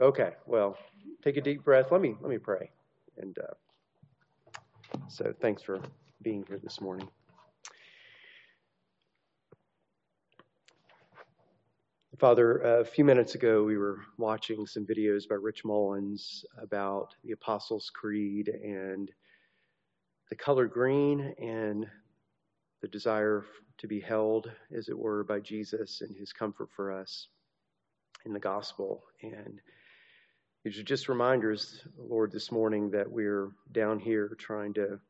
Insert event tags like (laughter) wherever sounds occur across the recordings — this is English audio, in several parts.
Okay, well, take a deep breath. Let me let me pray. And uh, so, thanks for being here this morning. Father, a few minutes ago we were watching some videos by Rich Mullins about the Apostles' Creed and the color green and the desire to be held, as it were, by Jesus and his comfort for us in the gospel. And these are just reminders, Lord, this morning that we're down here trying to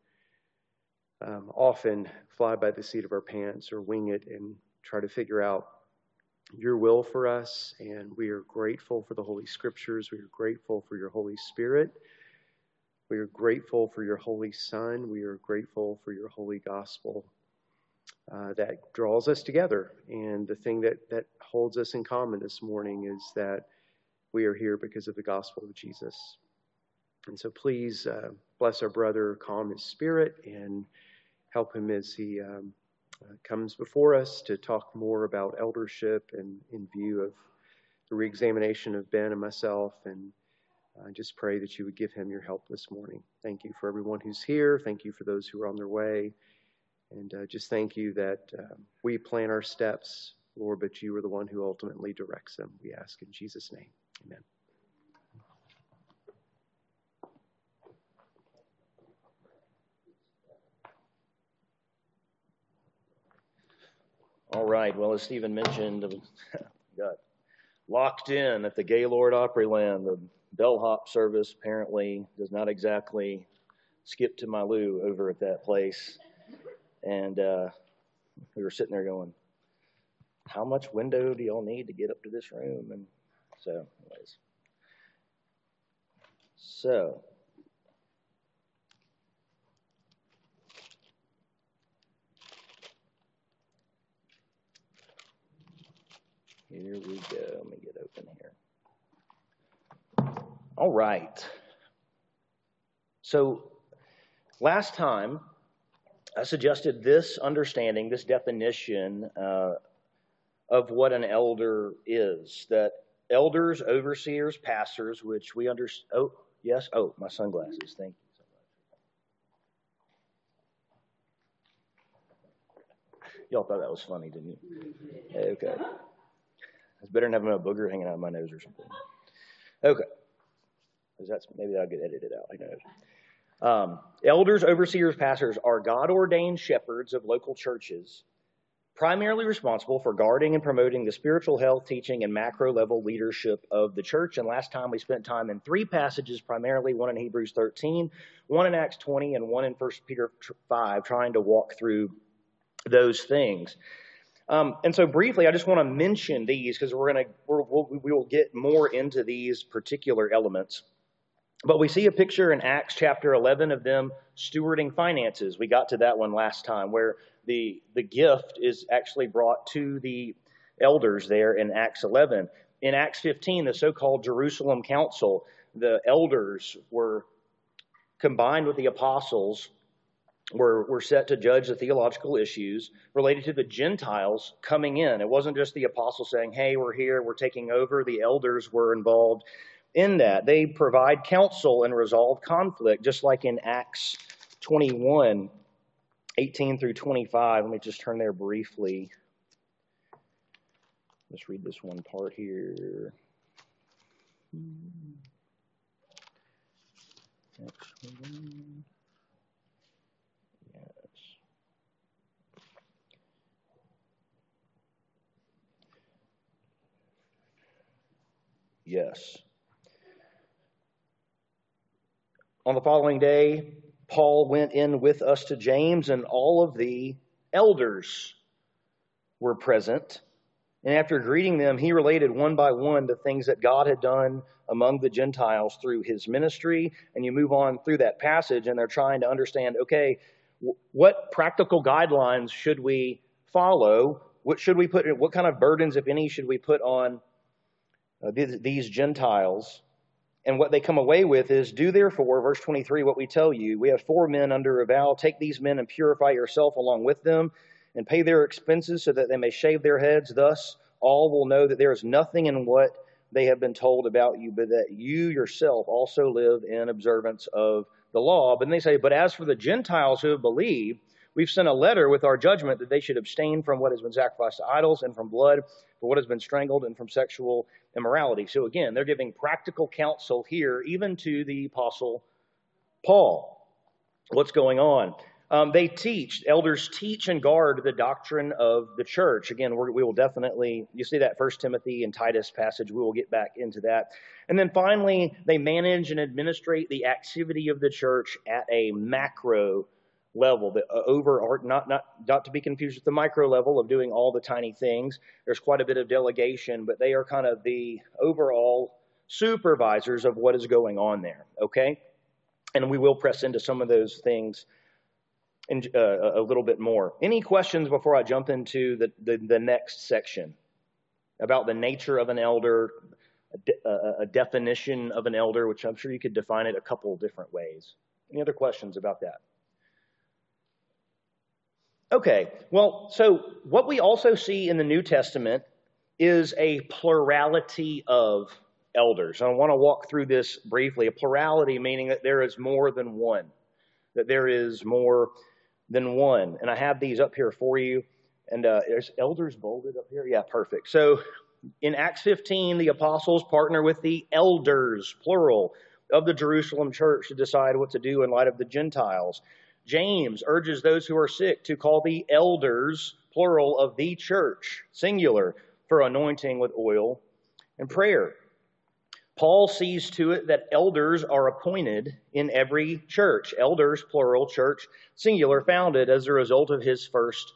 um, often fly by the seat of our pants or wing it and try to figure out your will for us. And we are grateful for the Holy Scriptures. We are grateful for your Holy Spirit. We are grateful for your Holy Son. We are grateful for your Holy Gospel uh, that draws us together. And the thing that, that holds us in common this morning is that we are here because of the gospel of Jesus. And so please uh, bless our brother, calm his spirit, and help him as he um, uh, comes before us to talk more about eldership and in view of the reexamination of Ben and myself. And I just pray that you would give him your help this morning. Thank you for everyone who's here. Thank you for those who are on their way. And uh, just thank you that uh, we plan our steps, Lord, but you are the one who ultimately directs them. We ask in Jesus' name. Amen. All right. Well, as Stephen mentioned, (laughs) got locked in at the Gaylord Opryland. The bellhop service apparently does not exactly skip to my loo over at that place. And uh, we were sitting there going, how much window do y'all need to get up to this room? And so, anyways. So, here we go. Let me get open here. All right. So, last time I suggested this understanding, this definition uh, of what an elder is. That elders, overseers, pastors, which we understand. Oh, yes. Oh, my sunglasses. Thank you. Y'all thought that was funny, didn't you? Okay. It's better than having a booger hanging out of my nose or something. Okay. That's maybe that'll get edited out. Who knows? Um, elders, overseers, pastors are God ordained shepherds of local churches primarily responsible for guarding and promoting the spiritual health, teaching, and macro level leadership of the church. And last time we spent time in three passages, primarily one in Hebrews 13, one in Acts 20, and one in 1 Peter 5, trying to walk through those things. Um, and so, briefly, I just want to mention these because we're going to we'll, we will get more into these particular elements. But we see a picture in Acts chapter 11 of them stewarding finances. We got to that one last time, where the, the gift is actually brought to the elders there in Acts 11. In Acts 15, the so called Jerusalem Council, the elders were combined with the apostles, were, were set to judge the theological issues related to the Gentiles coming in. It wasn't just the apostles saying, hey, we're here, we're taking over. The elders were involved in that. They provide counsel and resolve conflict, just like in Acts 21 18 through 25. Let me just turn there briefly. Let's read this one part here. Yes. Yes. On the following day, Paul went in with us to James, and all of the elders were present. And after greeting them, he related one by one the things that God had done among the Gentiles through his ministry. And you move on through that passage, and they're trying to understand okay, what practical guidelines should we follow? What should we put? What kind of burdens, if any, should we put on uh, these Gentiles? And what they come away with is, Do therefore, verse 23, what we tell you. We have four men under a vow. Take these men and purify yourself along with them, and pay their expenses so that they may shave their heads. Thus, all will know that there is nothing in what they have been told about you, but that you yourself also live in observance of the law. But they say, But as for the Gentiles who have believed, we've sent a letter with our judgment that they should abstain from what has been sacrificed to idols and from blood, for what has been strangled, and from sexual immorality. So again, they're giving practical counsel here, even to the Apostle Paul. What's going on? Um, they teach, elders teach and guard the doctrine of the church. Again, we will definitely, you see that First Timothy and Titus passage, we will get back into that. And then finally, they manage and administrate the activity of the church at a macro level, the uh, over not not not to be confused with the micro level of doing all the tiny things. There's quite a bit of delegation, but they are kind of the overall supervisors of what is going on there. Okay, and we will press into some of those things in, uh, a little bit more. Any questions before I jump into the, the, the next section about the nature of an elder, a, de- a definition of an elder, which I'm sure you could define it a couple different ways. Any other questions about that? Okay, well, so what we also see in the New Testament is a plurality of elders. I want to walk through this briefly. A plurality meaning that there is more than one, that there is more than one. And I have these up here for you. And uh, there's elders bolded up here. Yeah, perfect. So in Acts 15, the apostles partner with the elders, plural, of the Jerusalem church to decide what to do in light of the Gentiles. James urges those who are sick to call the elders, plural, of the church, singular, for anointing with oil and prayer. Paul sees to it that elders are appointed in every church. Elders, plural, church, singular, founded as a result of his first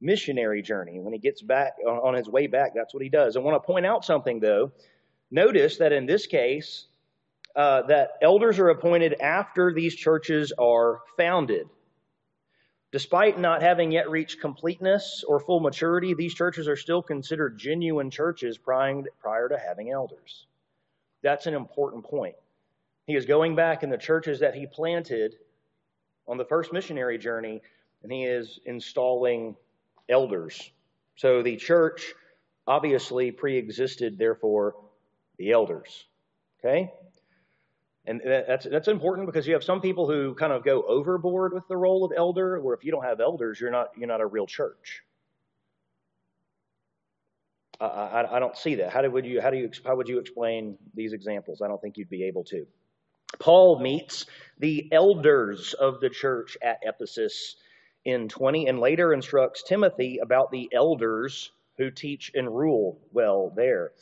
missionary journey. When he gets back on his way back, that's what he does. I want to point out something, though. Notice that in this case, uh, that elders are appointed after these churches are founded. Despite not having yet reached completeness or full maturity, these churches are still considered genuine churches prior to having elders. That's an important point. He is going back in the churches that he planted on the first missionary journey, and he is installing elders. So the church obviously pre existed, therefore, the elders. Okay? And that's, that's important because you have some people who kind of go overboard with the role of elder, where if you don't have elders, you're not, you're not a real church. I, I, I don't see that. How, do, would you, how, do you, how would you explain these examples? I don't think you'd be able to. Paul meets the elders of the church at Ephesus in 20 and later instructs Timothy about the elders who teach and rule well there.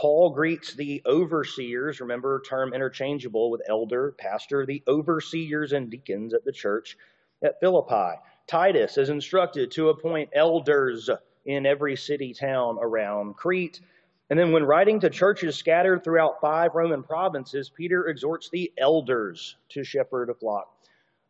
Paul greets the overseers, remember, term interchangeable with elder, pastor, the overseers and deacons at the church at Philippi. Titus is instructed to appoint elders in every city town around Crete. And then, when writing to churches scattered throughout five Roman provinces, Peter exhorts the elders to shepherd a flock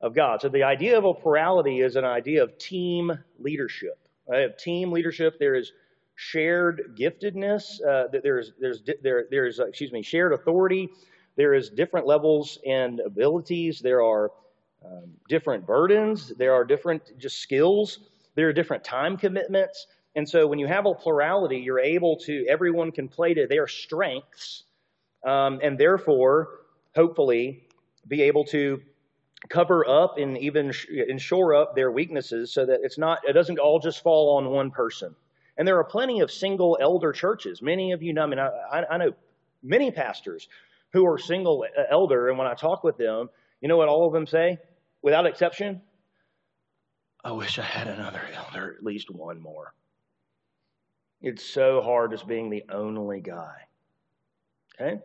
of God. So, the idea of a plurality is an idea of team leadership. Of team leadership, there is shared giftedness. Uh, there's there's there there's excuse me shared authority. There is different levels and abilities. There are um, different burdens. There are different just skills. There are different time commitments. And so when you have a plurality, you're able to everyone can play to their strengths, um, and therefore hopefully be able to cover up and even sh- up their weaknesses so that it's not it doesn't all just fall on one person. And there are plenty of single elder churches. Many of you know, I mean, I, I know many pastors who are single elder, and when I talk with them, you know what all of them say, without exception? I wish I had another elder, at least one more. It's so hard as being the only guy. Okay?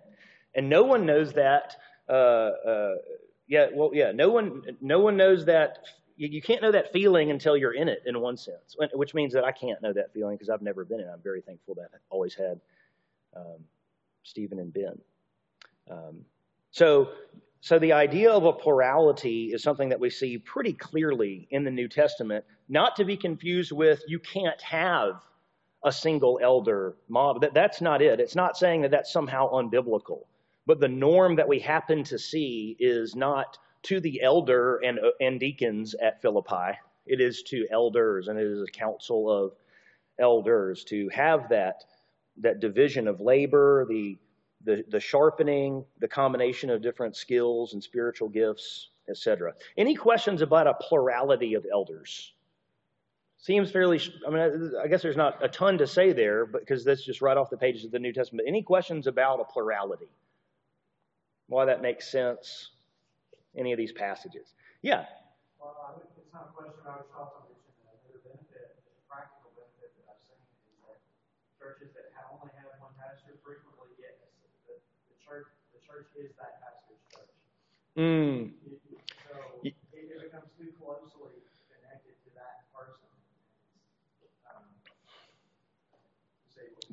And no one knows that. Uh, uh, yeah, well, yeah, no one, no one knows that you, can't know that feeling until you're in it, in one sense, which means that I can't know that feeling because I've never been in it. I'm very thankful that I've always had um, Stephen and Ben. Um, so, so the idea of a plurality is something that we see pretty clearly in the New Testament, not to be confused with you can't have a single elder mob. That, that's not it. It's not saying that that's somehow unbiblical. But the norm that we happen to see is not to the elder and, uh, and deacons at Philippi. It is to elders, and it is a council of elders to have that, that division of labor, the the, the sharpening, the combination of different skills and spiritual gifts, etc. Any questions about a plurality of elders? Seems fairly, I mean, I guess there's not a ton to say there because that's just right off the pages of the New Testament. Any questions about a plurality? Why that makes sense? Any of these passages? Yeah. Well, it's not a question. I was also mentioning another benefit, practical benefit that I've seen is that churches that have only had one pastor frequently get the, the church. The church is that pastor's church. Mm. So it, it becomes too closely connected to that person. Um,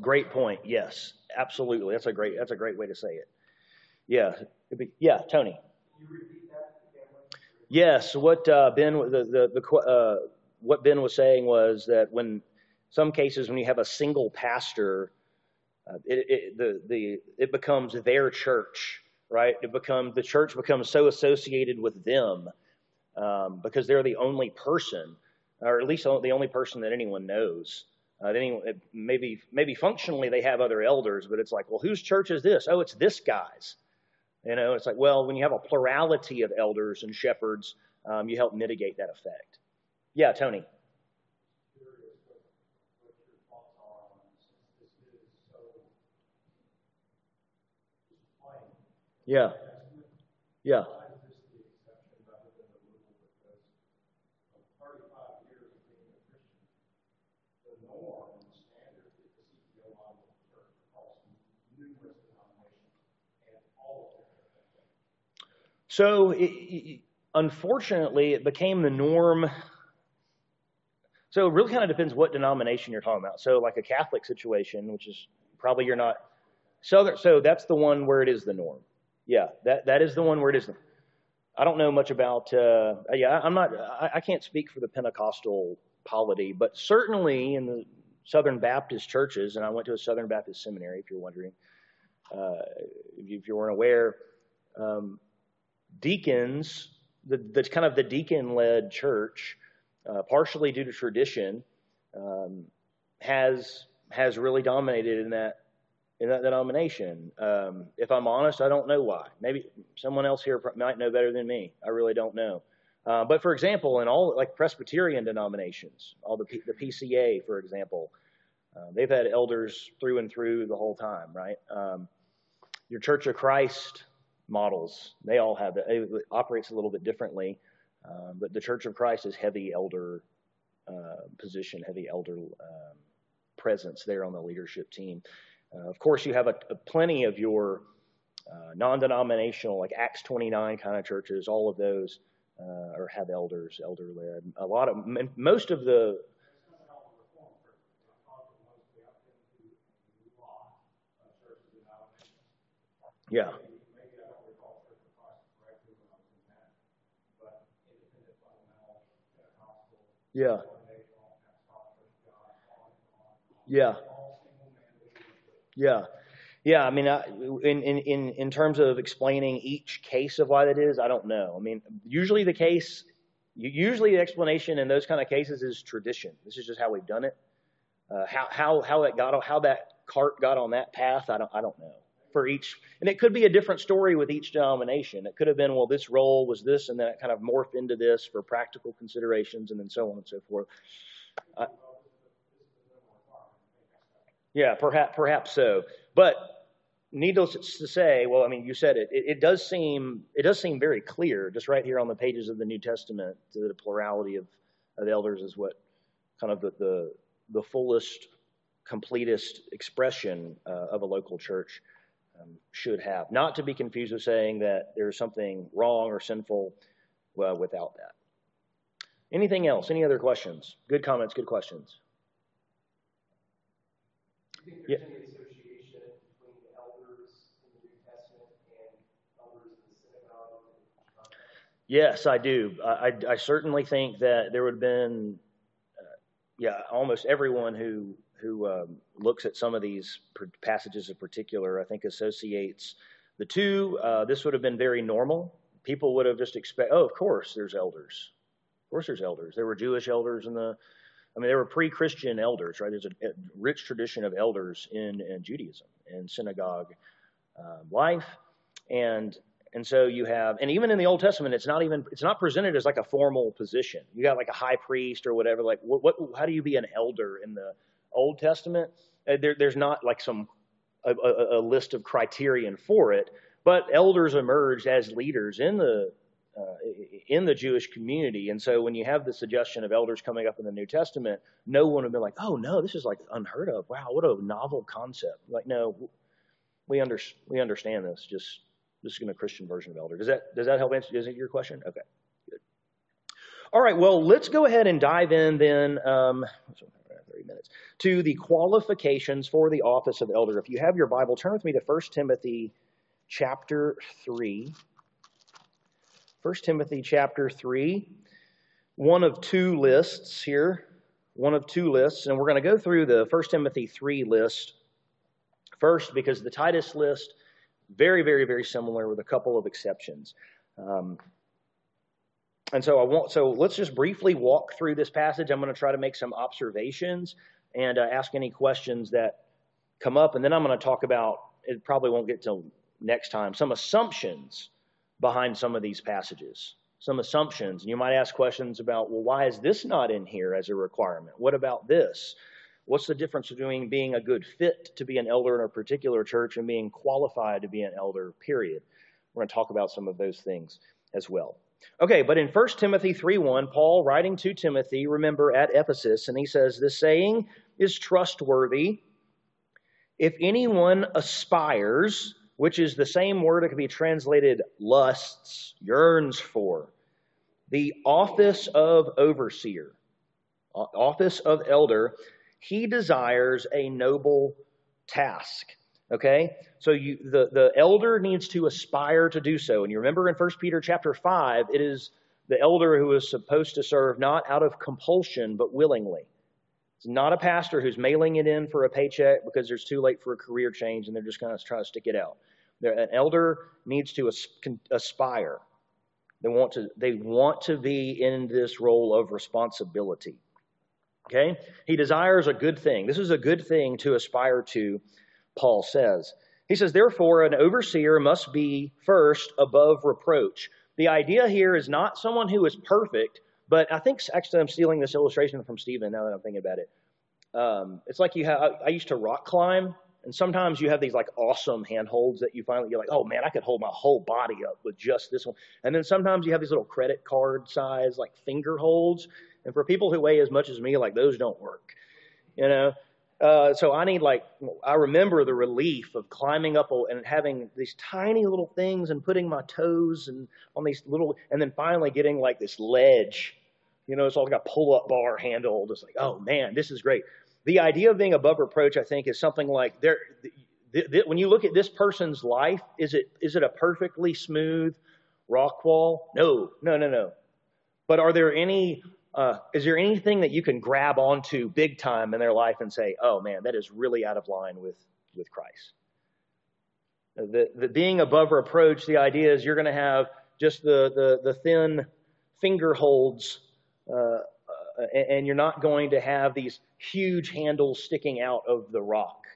Great point. Yes, absolutely. That's a great. That's a great way to say it. Yeah. Be, yeah, Tony. Yes. What uh, Ben the the, the uh, what Ben was saying was that when some cases when you have a single pastor, uh, it, it, the the it becomes their church, right? It becomes the church becomes so associated with them um, because they're the only person, or at least the only person that anyone knows. Uh, anyone, maybe maybe functionally they have other elders, but it's like, well, whose church is this? Oh, it's this guy's. You know, it's like, well, when you have a plurality of elders and shepherds, um, you help mitigate that effect. Yeah, Tony. Yeah. Yeah. So, unfortunately, it became the norm. So, it really kind of depends what denomination you're talking about. So, like a Catholic situation, which is probably you're not. So, so that's the one where it is the norm. Yeah, that, that is the one where it is. The, I don't know much about. Uh, yeah, I'm not. I, I can't speak for the Pentecostal polity, but certainly in the Southern Baptist churches, and I went to a Southern Baptist seminary, if you're wondering, uh, if, you, if you weren't aware. Um, deacons, the, the kind of the deacon-led church, uh, partially due to tradition, um, has has really dominated in that in that denomination. Um, if I'm honest, I don't know why. Maybe someone else here might know better than me. I really don't know. Uh, but for example, in all like Presbyterian denominations, all the P, the PCA, for example, uh, they've had elders through and through the whole time, right? Um, your Church of Christ models. They all have it. It operates a little bit differently, uh, but the Church of Christ is heavy elder uh, position, heavy elder um, presence there on the leadership team. Uh, of course, you have a, a plenty of your uh, non-denominational, like Acts 29 kind of churches. All of those uh, or have elders, elder led. A lot of most of the yeah. Yeah. Yeah. Yeah. Yeah, I mean, I, in, in, in terms of explaining each case of why that is, I don't know. I mean, usually the case, usually the explanation in those kind of cases is tradition. This is just how we've done it. Uh, how, how, how it got, how that cart got on that path, I don't, I don't know for each, and it could be a different story with each denomination. It could have been, well, this role was this, and then it kind of morphed into this for practical considerations, and then so on and so forth. Uh, yeah, perhaps, perhaps so. But needless to say, well, I mean, you said it, it. It does seem it does seem very clear, just right here on the pages of the New Testament, the plurality of, of elders is what kind of the the, the fullest, completest expression uh, of a local church should have. Not to be confused with saying that there's something wrong or sinful well, without that. Anything else? Any other questions? Good comments, good questions. Yeah. Yes, I do. I, I, certainly think that there would have been, uh, yeah, almost everyone who who um, looks at some of these passages in particular, I think associates the two. Uh, this would have been very normal. People would have just expect, oh, of course, there's elders. Of course, there's elders. There were Jewish elders in the, I mean, there were pre-Christian elders, right? There's a, a rich tradition of elders in, in Judaism and synagogue uh, life. And and so you have, and even in the Old Testament, it's not even it's not presented as like a formal position. You got like a high priest or whatever. Like what, what how do you be an elder in the Old Testament? Uh, there, there's not like some a, a, a list of criterion for it, but elders emerged as leaders in the uh, in the Jewish community. And so when you have the suggestion of elders coming up in the New Testament, no one would be like, oh, no, this is like unheard of. Wow, what a novel concept. Like, no, we, under, we understand this. Just this is a Christian version of elder. Does that, does that help answer is it your question? Okay, good. All right, well, let's go ahead and dive in then. Um, 30 minutes to the qualifications for the office of elder. If you have your Bible, turn with me to 1 Timothy chapter 3. 1 Timothy chapter 3, one of two lists here, one of two lists, and we're going to go through the 1 Timothy 3 list first because the Titus list, very, very, very similar with a couple of exceptions. Um, and so I want so let's just briefly walk through this passage. I'm going to try to make some observations and uh, ask any questions that come up, and then I'm going to talk about. It probably won't get till next time. Some assumptions behind some of these passages, some assumptions. And you might ask questions about, well, why is this not in here as a requirement? What about this? What's the difference between being a good fit to be an elder in a particular church and being qualified to be an elder, period? We're going to talk about some of those things as well. Okay, but in 1 Timothy 3:1, Paul writing to Timothy, remember at Ephesus, and he says, This saying is trustworthy. If anyone aspires which is the same word that can be translated lusts, yearns for. The office of overseer, office of elder, he desires a noble task. Okay? So you the, the elder needs to aspire to do so. And you remember in 1 Peter chapter 5, it is the elder who is supposed to serve not out of compulsion, but willingly. It's not a pastor who's mailing it in for a paycheck because there's too late for a career change and they're just going to try to stick it out. An elder needs to aspire. They want to, they want to be in this role of responsibility. Okay? He desires a good thing. This is a good thing to aspire to, Paul says. He says, therefore, an overseer must be first above reproach. The idea here is not someone who is perfect, but I think actually I'm stealing this illustration from Stephen now that I'm thinking about it. Um, it's like you have, I, I used to rock climb, and sometimes you have these like awesome handholds that you finally, you're like, oh man, I could hold my whole body up with just this one. And then sometimes you have these little credit card size like finger holds. And for people who weigh as much as me, like those don't work, you know? Uh, so I need like, I remember the relief of climbing up and having these tiny little things and putting my toes and on these little, and then finally getting like this ledge. You know, it's all like a pull up bar handle. Just like, oh man, this is great the idea of being above reproach, I think, is something like there. Th- th- when you look at this person's life, is it is it a perfectly smooth rock wall? No, no, no, no. But are there any? Uh, is there anything that you can grab onto big time in their life and say, "Oh man, that is really out of line with with Christ"? The, the being above reproach, the idea is you're going to have just the the, the thin finger holds uh, uh, and you're not going to have these huge handles sticking out of the rock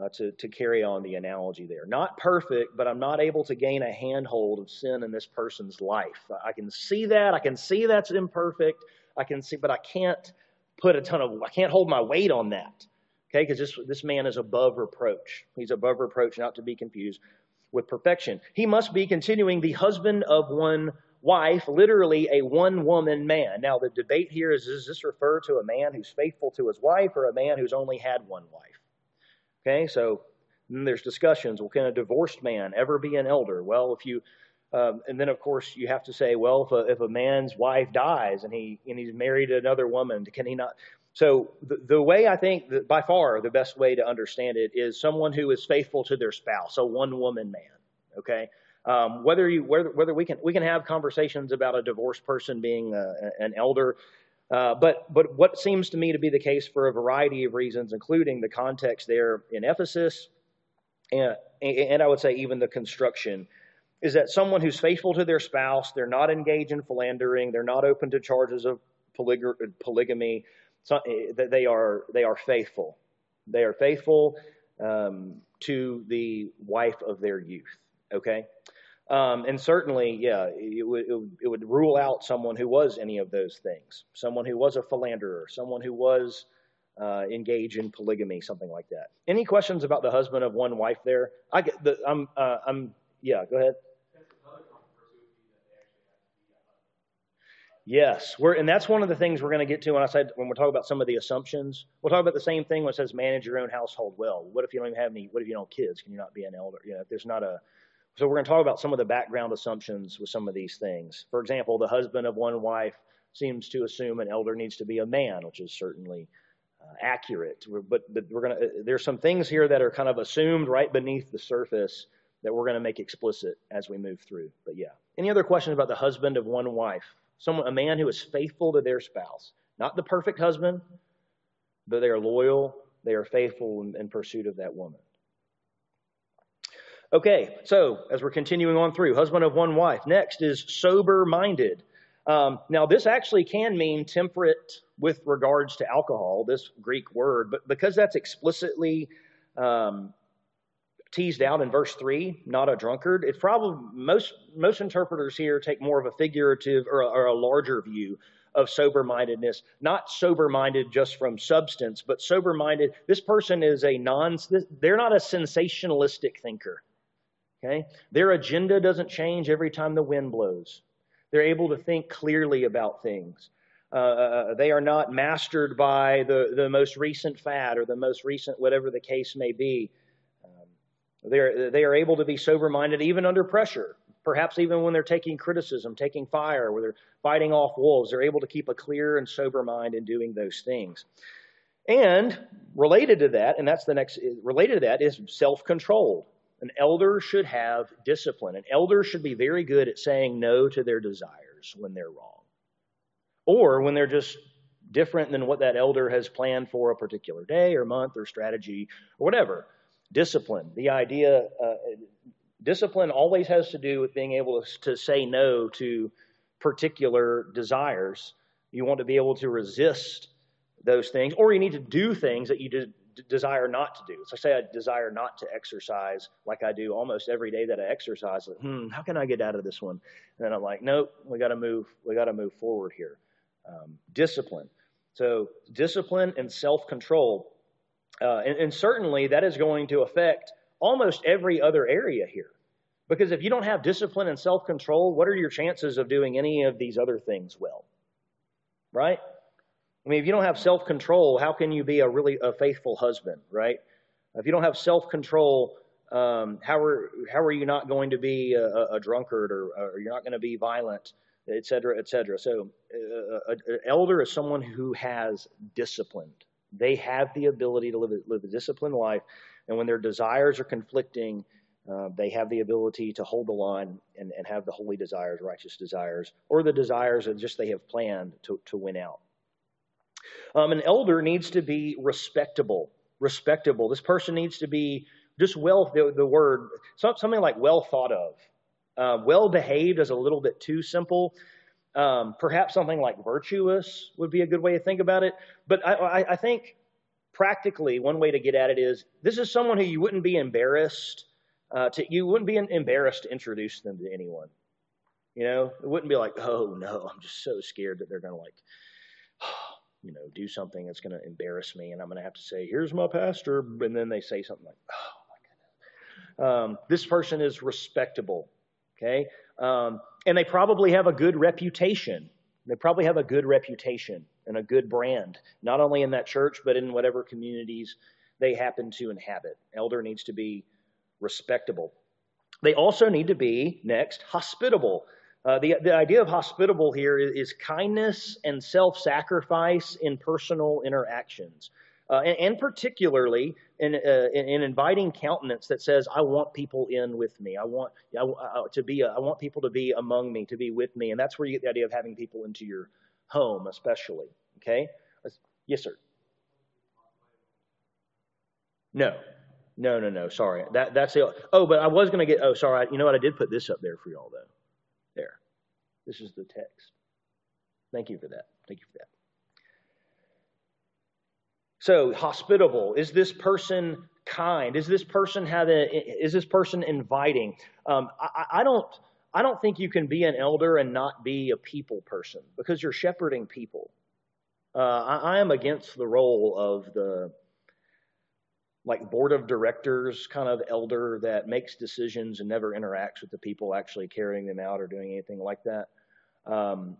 uh, to, to carry on the analogy there. Not perfect, but I'm not able to gain a handhold of sin in this person's life. I can see that. I can see that's imperfect. I can see, but I can't put a ton of, I can't hold my weight on that. Okay, because this, this man is above reproach. He's above reproach, not to be confused with perfection. He must be continuing the husband of one wife, literally a one woman man. Now, the debate here is does this refer to a man who's faithful to his wife or a man who's only had one wife? Okay, so there's discussions. Well, can a divorced man ever be an elder? Well, if you, um, and then of course you have to say, well, if a, if a man's wife dies and he and he's married another woman, can he not? So the, the way I think that by far the best way to understand it is someone who is faithful to their spouse, a one woman man. Okay, um, whether you whether, whether we can we can have conversations about a divorced person being uh, an elder, uh, but but what seems to me to be the case for a variety of reasons, including the context there in Ephesus, and and I would say even the construction, is that someone who's faithful to their spouse, they're not engaged in philandering, they're not open to charges of polyg- polygamy, so, eh, that they are they are faithful, they are faithful. Um, to the wife of their youth. Okay? Um, and certainly, yeah, it would, it, would, it would rule out someone who was any of those things. Someone who was a philanderer, someone who was uh, engaged in polygamy, something like that. Any questions about the husband of one wife there? I get the, I'm, uh, I'm, yeah, go ahead. Yes, we're, and that's one of the things we're going to get to when I said when we're talking about some of the assumptions. We'll talk about the same thing when it says manage your own household well. What if you don't even have any? What if you don't have kids? Can you not be an elder? You know, if there's not a. So we're going to talk about some of the background assumptions with some of these things. For example, the husband of one wife seems to assume an elder needs to be a man, which is certainly uh, accurate. But, but we're going to. Uh, there's some things here that are kind of assumed right beneath the surface that we're going to make explicit as we move through. But yeah, any other questions about the husband of one wife? Someone, a man who is faithful to their spouse. Not the perfect husband, but they are loyal, they are faithful in, in pursuit of that woman. Okay, so as we're continuing on through, husband of one wife. Next is sober minded. Um, now, this actually can mean temperate with regards to alcohol, this Greek word, but because that's explicitly um, teased out in verse 3, not a drunkard. It's probably most most interpreters here take more of a figurative or a, or a larger view of sober mindedness, not sober minded just from substance, but sober minded. This person is a non, they're not a sensationalistic thinker. Okay? Their agenda doesn't change every time the wind blows. They're able to think clearly about things. Uh, uh, they are not mastered by the, the most recent fad or the most recent whatever the case may be. They are, they are able to be sober minded even under pressure. Perhaps even when they're taking criticism, taking fire, where they're fighting off wolves, they're able to keep a clear and sober mind in doing those things. And related to that, and that's the next, related to that is self control. An elder should have discipline. An elder should be very good at saying no to their desires when they're wrong, or when they're just different than what that elder has planned for a particular day or month or strategy or whatever. Discipline. The idea, uh, discipline always has to do with being able to, say no to particular desires. You want to be able to resist those things, or you need to do things that you de- desire not to do. So, say I desire not to exercise like I do almost every day that I exercise. Like, hmm, how can I get out of this one? And then I'm like, nope, we got to move. We got to move forward here. Um, discipline. So, discipline and self control uh, and, and certainly that is going to affect almost every other area here. Because if you don't have discipline and self control, what are your chances of doing any of these other things well? Right? I mean, if you don't have self control, how can you be a really a faithful husband, right? If you don't have self control, um, how are how are you not going to be a, a drunkard or, or, you're not going to be violent, et cetera, et cetera? So, uh, an elder is someone who has disciplined they have the ability to live, live a disciplined life, and when their desires are conflicting, uh, they have the ability to hold the line and, and have the holy desires, righteous desires, or the desires that just they have planned to, to win out. Um, an elder needs to be respectable. Respectable. This person needs to be just well, the, the word, something like well thought of. Uh, well behaved is a little bit too simple. Um, perhaps something like virtuous would be a good way to think about it. But I, I, I think practically one way to get at it is this is someone who you wouldn't be embarrassed uh, to you wouldn't be embarrassed to introduce them to anyone. You know, it wouldn't be like, oh no, I'm just so scared that they're going to like, (sighs) you know, do something that's going to embarrass me, and I'm going to have to say, here's my pastor, and then they say something like, oh my goodness. Um, this person is respectable. Okay, um, and they probably have a good reputation. They probably have a good reputation and a good brand, not only in that church, but in whatever communities they happen to inhabit. Elder needs to be respectable. They also need to be, next, hospitable. Uh, the, the idea of hospitable here is, is kindness and self sacrifice in personal interactions uh, and, and, particularly in, uh, in, inviting countenance that says, "I want people in with me. I want I, I, to be. A, I want people to be among me, to be with me." And that's where you get the idea of having people into your home, especially. Okay. Yes, sir. No, no, no, no. Sorry. That that's it. Oh, but I was going to get. Oh, sorry. You know what? I did put this up there for y'all though. There. This is the text. Thank you for that. Thank you for that. So, hospitable. Is this person kind? Is this person have a, is this person inviting? Um, I, I don't I don't think you can be an elder and not be a people person because you're shepherding people. Uh, I, I am against the role of the like board of directors kind of elder that makes decisions and never interacts with the people actually carrying them out or doing anything like that. Um,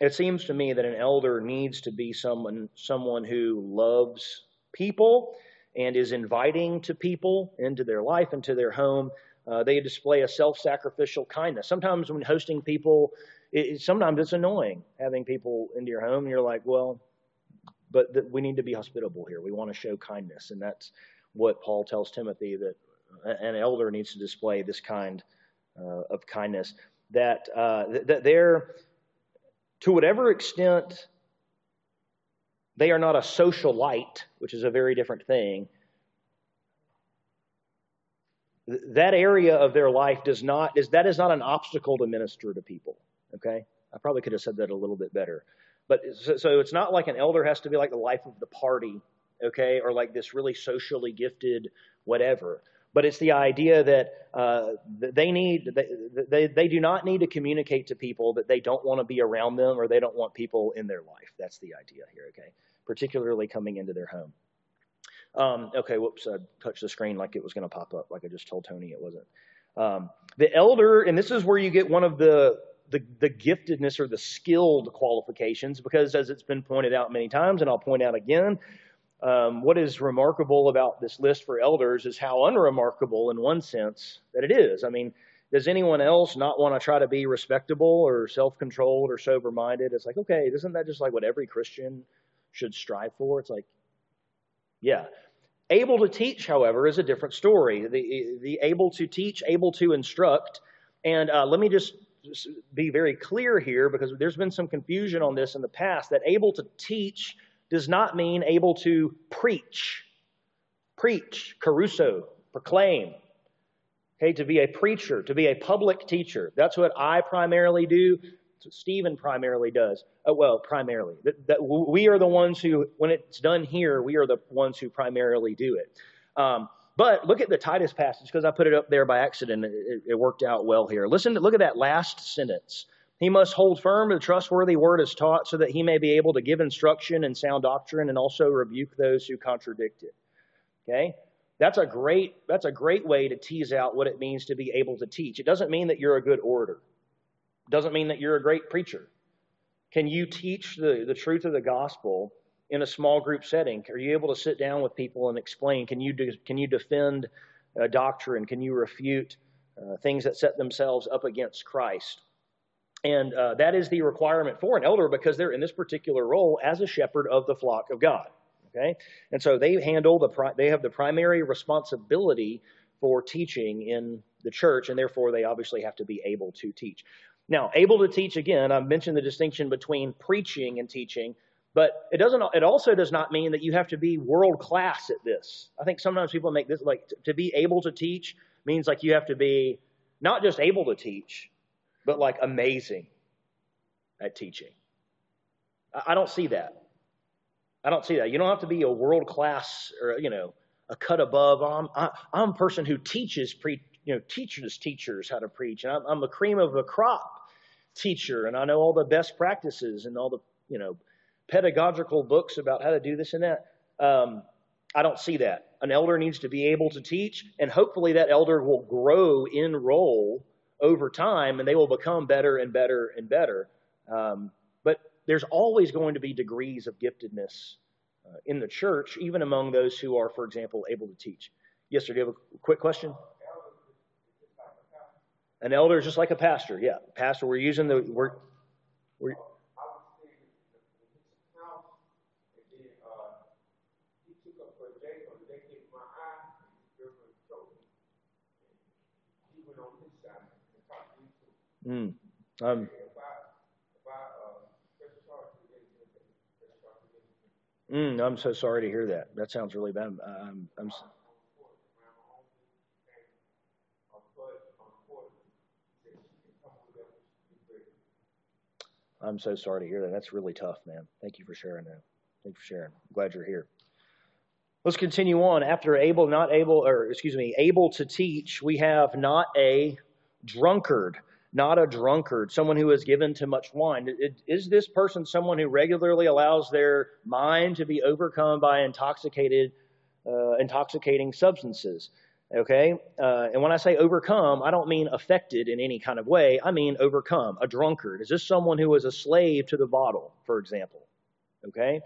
it seems to me that an elder needs to be someone someone who loves people and is inviting to people into their life, into their home. Uh, they display a self-sacrificial kindness. Sometimes when hosting people, it, sometimes it's annoying having people into your home. And you're like, well, but th- we need to be hospitable here. We want to show kindness, and that's what Paul tells Timothy that an elder needs to display this kind uh, of kindness. That uh, that they're to whatever extent they are not a social light, which is a very different thing. That area of their life does not is that is not an obstacle to minister to people. Okay, I probably could have said that a little bit better, but so, so it's not like an elder has to be like the life of the party, okay, or like this really socially gifted whatever but it's the idea that uh, they need they, they, they do not need to communicate to people that they don't want to be around them or they don't want people in their life. That's the idea here okay? Particularly coming into their home. Um, okay whoops i touched the screen like it was going to pop up like i just told tony it wasn't. Um, the elder and this is where you get one of the the, the giftedness or the skilled qualifications because as it's been pointed out many times and i'll point out again um, what is remarkable about this list for elders is how unremarkable, in one sense, that it is. I mean, does anyone else not want to try to be respectable or self controlled or sober minded? It's like, okay, isn't that just like what every Christian should strive for? It's like, yeah. Able to teach, however, is a different story. The, the able to teach, able to instruct. And uh, let me just be very clear here because there's been some confusion on this in the past that able to teach does not mean able to preach. Preach, kerusso, proclaim. Okay, to be a preacher, to be a public teacher. That's what I primarily do. Stephen primarily does. Oh, well, primarily. That, that we are the ones who, when it's done here, we are the ones who primarily do it. Um, but look at the Titus passage because I put it up there by accident. It, it worked out well here. Listen, to, look at that last sentence. He must hold firm to the trustworthy word as taught so that he may be able to give instruction and sound doctrine and also rebuke those who contradict it. Okay? That's a great that's a great way to tease out what it means to be able to teach. It doesn't mean that you're a good orator. It doesn't mean that you're a great preacher. Can you teach the, the truth of the gospel in a small group setting? Are you able to sit down with people and explain? Can you do, can you defend a doctrine? Can you refute uh, things that set themselves up against Christ? And uh, that is the requirement for an elder because they're in this particular role as a shepherd of the flock of God. Okay, and so they handle the pri- they have the primary responsibility for teaching in the church, and therefore they obviously have to be able to teach. Now, able to teach again, I've mentioned the distinction between preaching and teaching, but it doesn't. It also does not mean that you have to be world class at this. I think sometimes people make this like to be able to teach means like you have to be not just able to teach, but like amazing at teaching. I don't see that. I don't see that. You don't have to be a world class or, you know, a cut above. I'm, I, I'm a person who teaches, pre, you know, teaches teachers how to preach. And I'm, I'm a cream of a crop teacher, and I know all the best practices and all the, you know, pedagogical books about how to do this and that. Um, I don't see that. An elder needs to be able to teach, and hopefully that elder will grow in role over time and they will become better and better and better. Um, but there's always going to be degrees of giftedness uh, in the church, even among those who are, for example, able to teach. Yes, sir. Do you have a quick question? An elder is just like a pastor. Yeah, pastor. We're using the we're, Mm. Um, mm, I'm so sorry to hear that. That sounds really bad. I'm, I'm, I'm so sorry to hear that. That's really tough, man. Thank you for sharing that. Thank you for sharing. I'm glad you're here. Let's continue on. After able, not able, or excuse me, able to teach, we have not a drunkard, not a drunkard, someone who is given to much wine. Is this person someone who regularly allows their mind to be overcome by intoxicated, uh, intoxicating substances? Okay? Uh, and when I say overcome, I don't mean affected in any kind of way. I mean overcome, a drunkard. Is this someone who is a slave to the bottle, for example? Okay?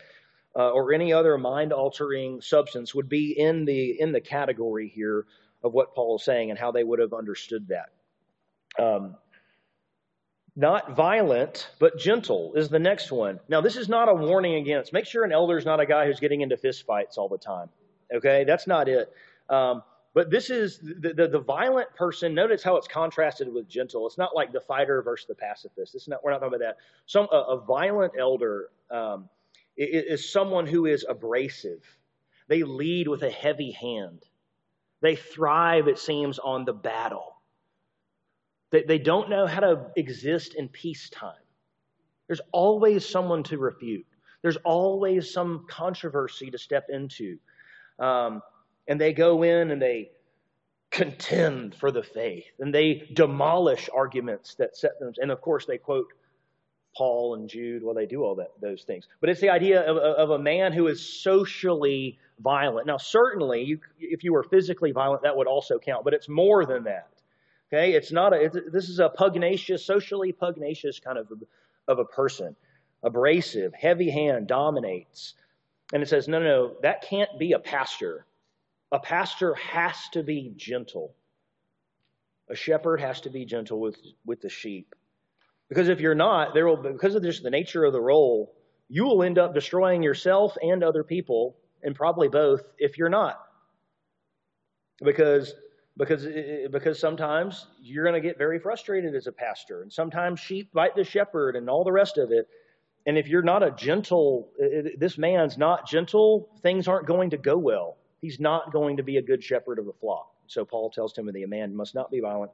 uh, or any other mind altering substance would be in the, in the category here of what Paul is saying and how they would have understood that. Um, not violent, but gentle is the next one. Now, this is not a warning against. Make sure an elder is not a guy who's getting into fistfights all the time. Okay, that's not it. Um, but this is the, the, the, violent person. Notice how it's contrasted with gentle. It's not like the fighter versus the pacifist. It's not. We're not talking about that. Some a, a violent elder um, is someone who is abrasive. They lead with a heavy hand. They thrive, it seems, on the battle. They, they don't know how to exist in peacetime. There's always someone to refute, there's always some controversy to step into. Um, and they go in and they contend for the faith and they demolish arguments that set them. And of course, they quote Paul and Jude, well, they do all that, those things. But it's the idea of, of a man who is socially violent. Now, certainly, you, if you were physically violent, that would also count, but it's more than that. Okay, it's not a. It's, this is a pugnacious, socially pugnacious kind of a, of a person, abrasive, heavy hand, dominates, and it says, no, no, no, that can't be a pastor. A pastor has to be gentle. A shepherd has to be gentle with with the sheep. Because if you're not, there will because of just the nature of the role, you will end up destroying yourself and other people, and probably both if you're not. Because because because sometimes you're going to get very frustrated as a pastor, and sometimes sheep bite the shepherd, and all the rest of it. And if you're not a gentle, this man's not gentle, things aren't going to go well. He's not going to be a good shepherd of the flock. So Paul tells Timothy, a man must not be violent,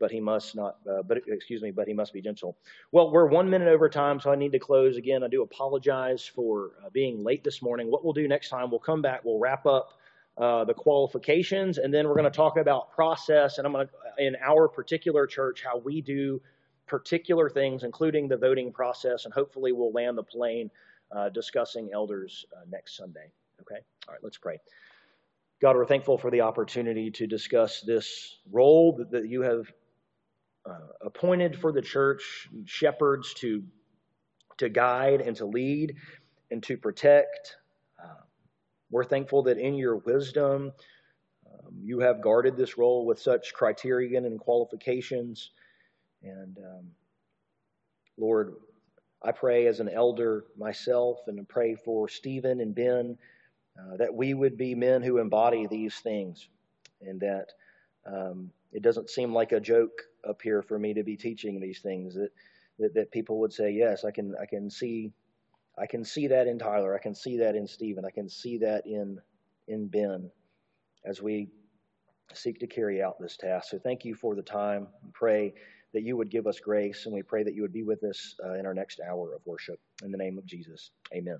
but he must not, uh, but excuse me, but he must be gentle. Well, we're one minute over time, so I need to close again. I do apologize for uh, being late this morning. What we'll do next time, we'll come back, we'll wrap up uh, the qualifications, and then we're going to talk about process. And I'm going to, in our particular church, how we do particular things, including the voting process, and hopefully we'll land the plane uh, discussing elders uh, next Sunday. Okay? All right, let's pray. God, we're thankful for the opportunity to discuss this role that, that you have uh, appointed for the church shepherds to, to guide and to lead and to protect. We're thankful that in your wisdom, um, you have guarded this role with such criterion and qualifications. And um, Lord, I pray as an elder myself and pray for Stephen and Ben uh, that we would be men who embody these things and that um, it doesn't seem like a joke up here for me to be teaching these things that, that, that people would say, yes, I can, I can see, I can see that in Tyler. I can see that in Stephen. I can see that in, in Ben as we seek to carry out this task. So thank you for the time. Pray that you would give us grace, and we pray that you would be with us uh, in our next hour of worship. In the name of Jesus, amen.